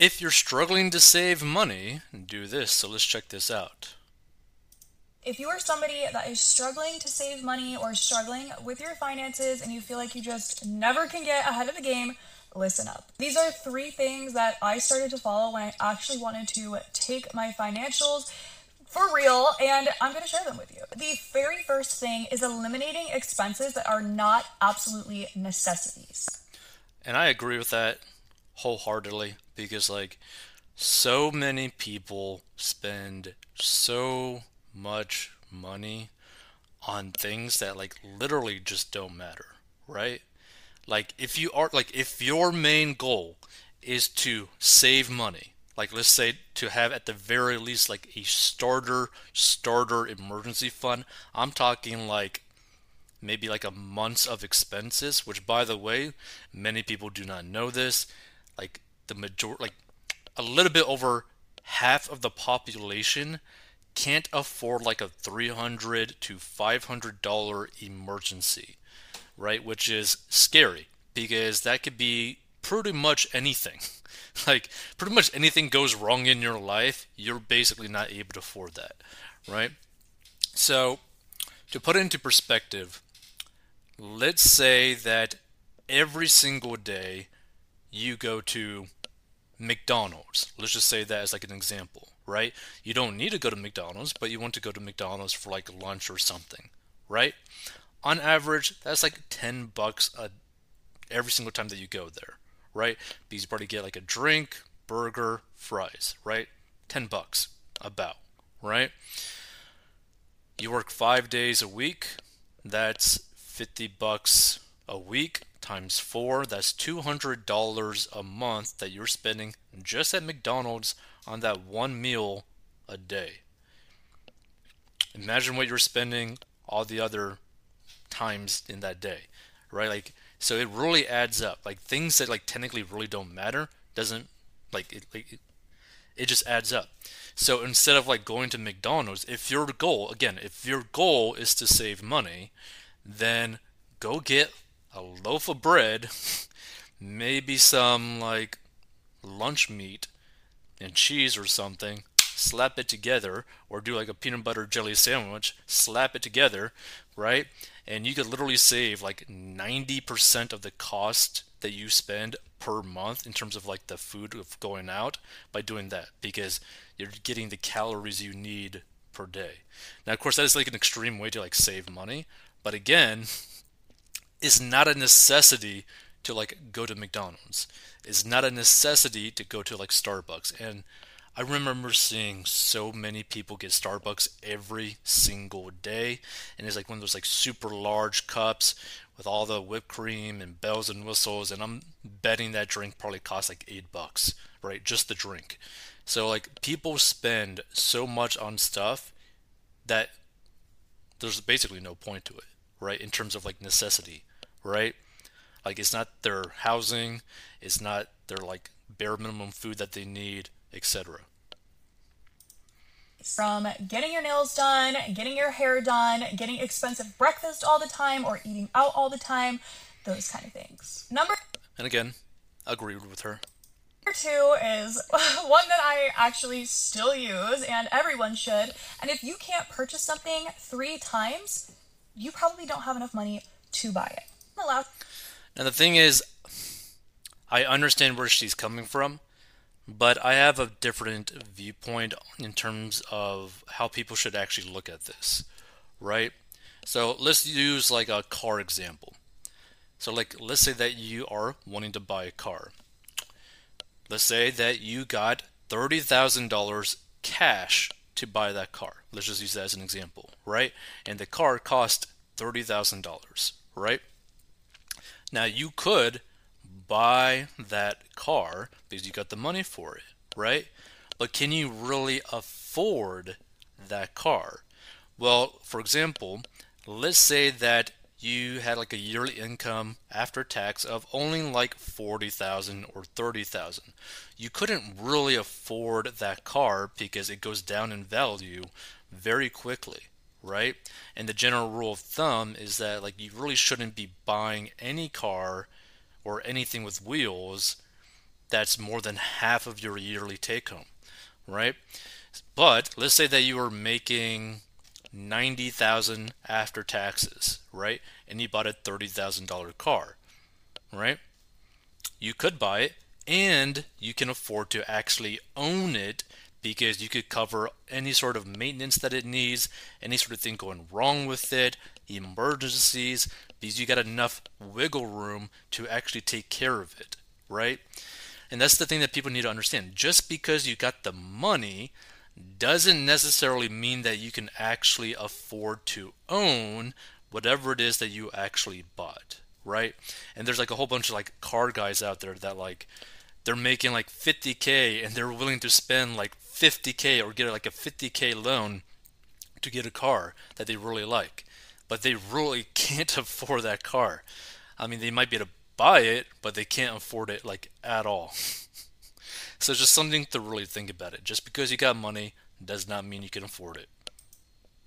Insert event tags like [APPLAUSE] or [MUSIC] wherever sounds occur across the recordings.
If you're struggling to save money, do this. So let's check this out. If you are somebody that is struggling to save money or struggling with your finances and you feel like you just never can get ahead of the game, listen up. These are three things that I started to follow when I actually wanted to take my financials for real, and I'm going to share them with you. The very first thing is eliminating expenses that are not absolutely necessities. And I agree with that wholeheartedly because, like, so many people spend so much money on things that, like, literally just don't matter, right? Like, if you are, like, if your main goal is to save money, like let's say to have at the very least like a starter starter emergency fund i'm talking like maybe like a month's of expenses which by the way many people do not know this like the major like a little bit over half of the population can't afford like a 300 to 500 dollar emergency right which is scary because that could be pretty much anything [LAUGHS] like pretty much anything goes wrong in your life, you're basically not able to afford that, right? So, to put it into perspective, let's say that every single day you go to McDonald's. Let's just say that as like an example, right? You don't need to go to McDonald's, but you want to go to McDonald's for like lunch or something, right? On average, that's like 10 bucks a every single time that you go there right? Because you probably get like a drink, burger, fries, right? 10 bucks, about, right? You work five days a week, that's 50 bucks a week times four, that's $200 a month that you're spending just at McDonald's on that one meal a day. Imagine what you're spending all the other times in that day, right? Like so it really adds up. Like things that like technically really don't matter doesn't like it, like, it, it just adds up. So instead of like going to McDonald's, if your goal again, if your goal is to save money, then go get a loaf of bread, maybe some like lunch meat and cheese or something, slap it together, or do like a peanut butter jelly sandwich, slap it together, right? and you could literally save like 90% of the cost that you spend per month in terms of like the food of going out by doing that because you're getting the calories you need per day. Now, of course, that is like an extreme way to like save money, but again, it's not a necessity to like go to McDonald's. It's not a necessity to go to like Starbucks. And I remember seeing so many people get Starbucks every single day, and it's like one of those like super large cups with all the whipped cream and bells and whistles. And I'm betting that drink probably costs like eight bucks, right? Just the drink. So like people spend so much on stuff that there's basically no point to it, right? In terms of like necessity, right? Like it's not their housing, it's not their like bare minimum food that they need etc. From getting your nails done, getting your hair done, getting expensive breakfast all the time, or eating out all the time, those kind of things. Number and again, agreed with her. Number two is [LAUGHS] one that I actually still use, and everyone should. And if you can't purchase something three times, you probably don't have enough money to buy it. Now the thing is, I understand where she's coming from but I have a different viewpoint in terms of how people should actually look at this, right? So let's use like a car example. So like let's say that you are wanting to buy a car. Let's say that you got $30,000 cash to buy that car. Let's just use that as an example, right? And the car cost $30,000, right? Now you could buy that car because you got the money for it, right? But can you really afford that car? Well, for example, let's say that you had like a yearly income after tax of only like 40,000 or 30,000. You couldn't really afford that car because it goes down in value very quickly, right? And the general rule of thumb is that like you really shouldn't be buying any car or anything with wheels that's more than half of your yearly take home, right? But let's say that you are making 90,000 after taxes, right? And you bought a $30,000 car, right? You could buy it and you can afford to actually own it because you could cover any sort of maintenance that it needs, any sort of thing going wrong with it, emergencies, because you got enough wiggle room to actually take care of it, right? And that's the thing that people need to understand. Just because you got the money doesn't necessarily mean that you can actually afford to own whatever it is that you actually bought, right? And there's like a whole bunch of like car guys out there that like they're making like 50k and they're willing to spend like 50k or get like a 50k loan to get a car that they really like, but they really [LAUGHS] can't afford that car. I mean, they might be able to buy it, but they can't afford it like at all. [LAUGHS] so just something to really think about it. Just because you got money does not mean you can afford it.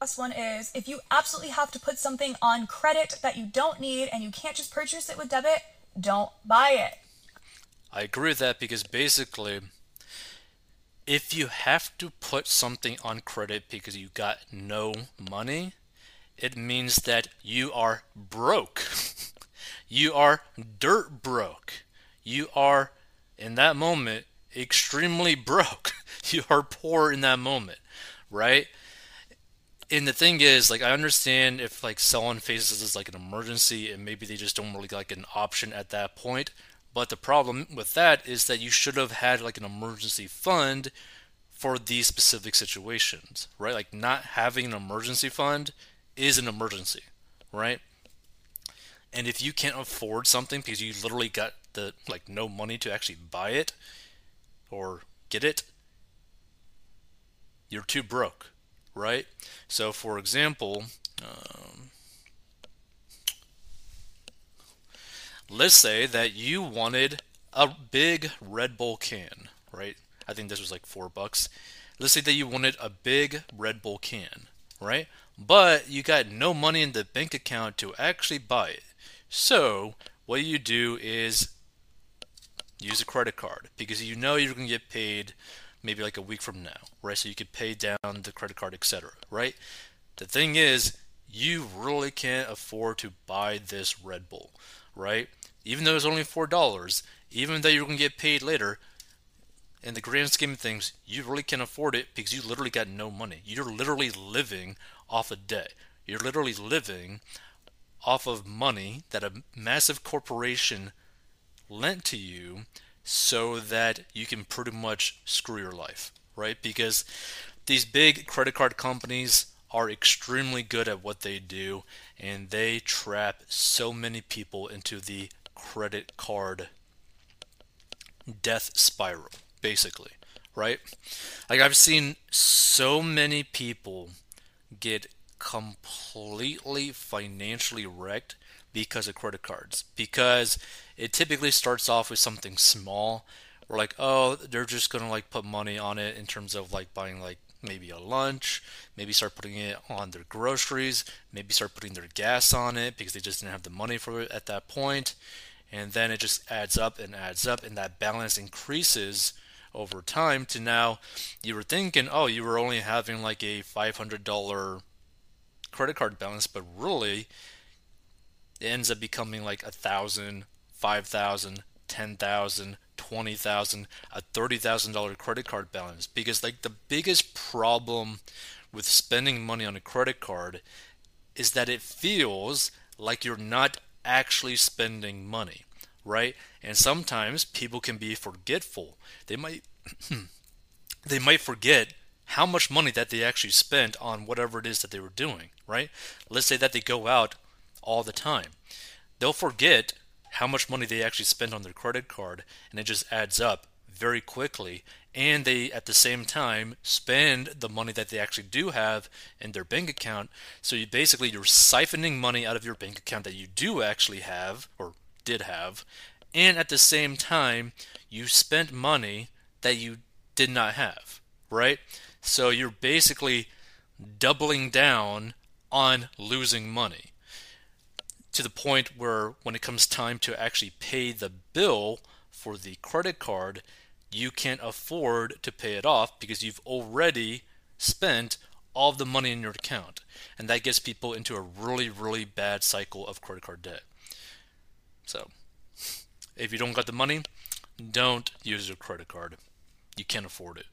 Last one is if you absolutely have to put something on credit that you don't need and you can't just purchase it with debit, don't buy it. I agree with that because basically, if you have to put something on credit because you got no money, it means that you are broke. [LAUGHS] you are dirt broke. You are, in that moment, extremely broke. [LAUGHS] you are poor in that moment, right? And the thing is, like, I understand if like someone faces this like an emergency and maybe they just don't really like an option at that point. But the problem with that is that you should have had like an emergency fund for these specific situations, right? Like not having an emergency fund is an emergency, right? And if you can't afford something because you literally got the like no money to actually buy it or get it, you're too broke, right? So, for example, um, let's say that you wanted a big Red Bull can, right? I think this was like four bucks. Let's say that you wanted a big Red Bull can, right? But you got no money in the bank account to actually buy it. So, what you do is use a credit card because you know you're going to get paid maybe like a week from now, right? So you could pay down the credit card, etc., right? The thing is, you really can't afford to buy this Red Bull, right? Even though it's only four dollars, even though you're gonna get paid later, in the grand scheme of things, you really can't afford it because you literally got no money. You're literally living off of debt. You're literally living off of money that a massive corporation lent to you so that you can pretty much screw your life, right? Because these big credit card companies are extremely good at what they do and they trap so many people into the credit card death spiral, basically, right? Like, I've seen so many people get completely financially wrecked because of credit cards. Because it typically starts off with something small. We're like, oh, they're just gonna like put money on it in terms of like buying like maybe a lunch, maybe start putting it on their groceries, maybe start putting their gas on it because they just didn't have the money for it at that point and then it just adds up and adds up and that balance increases over time to now you were thinking oh you were only having like a $500 credit card balance but really it ends up becoming like a thousand five thousand ten thousand twenty thousand a thirty thousand dollar credit card balance. Because like the biggest problem with spending money on a credit card is that it feels like you're not actually spending money, right? And sometimes people can be forgetful. They might [CLEARS THROAT] they might forget how much money that they actually spent on whatever it is that they were doing, right? Let's say that they go out all the time. They'll forget how much money they actually spend on their credit card and it just adds up very quickly and they at the same time spend the money that they actually do have in their bank account. So you basically you're siphoning money out of your bank account that you do actually have or did have and at the same time you spent money that you did not have right? So you're basically doubling down on losing money to the point where when it comes time to actually pay the bill for the credit card, you can't afford to pay it off because you've already spent all the money in your account. And that gets people into a really, really bad cycle of credit card debt. So, if you don't got the money, don't use your credit card. You can't afford it.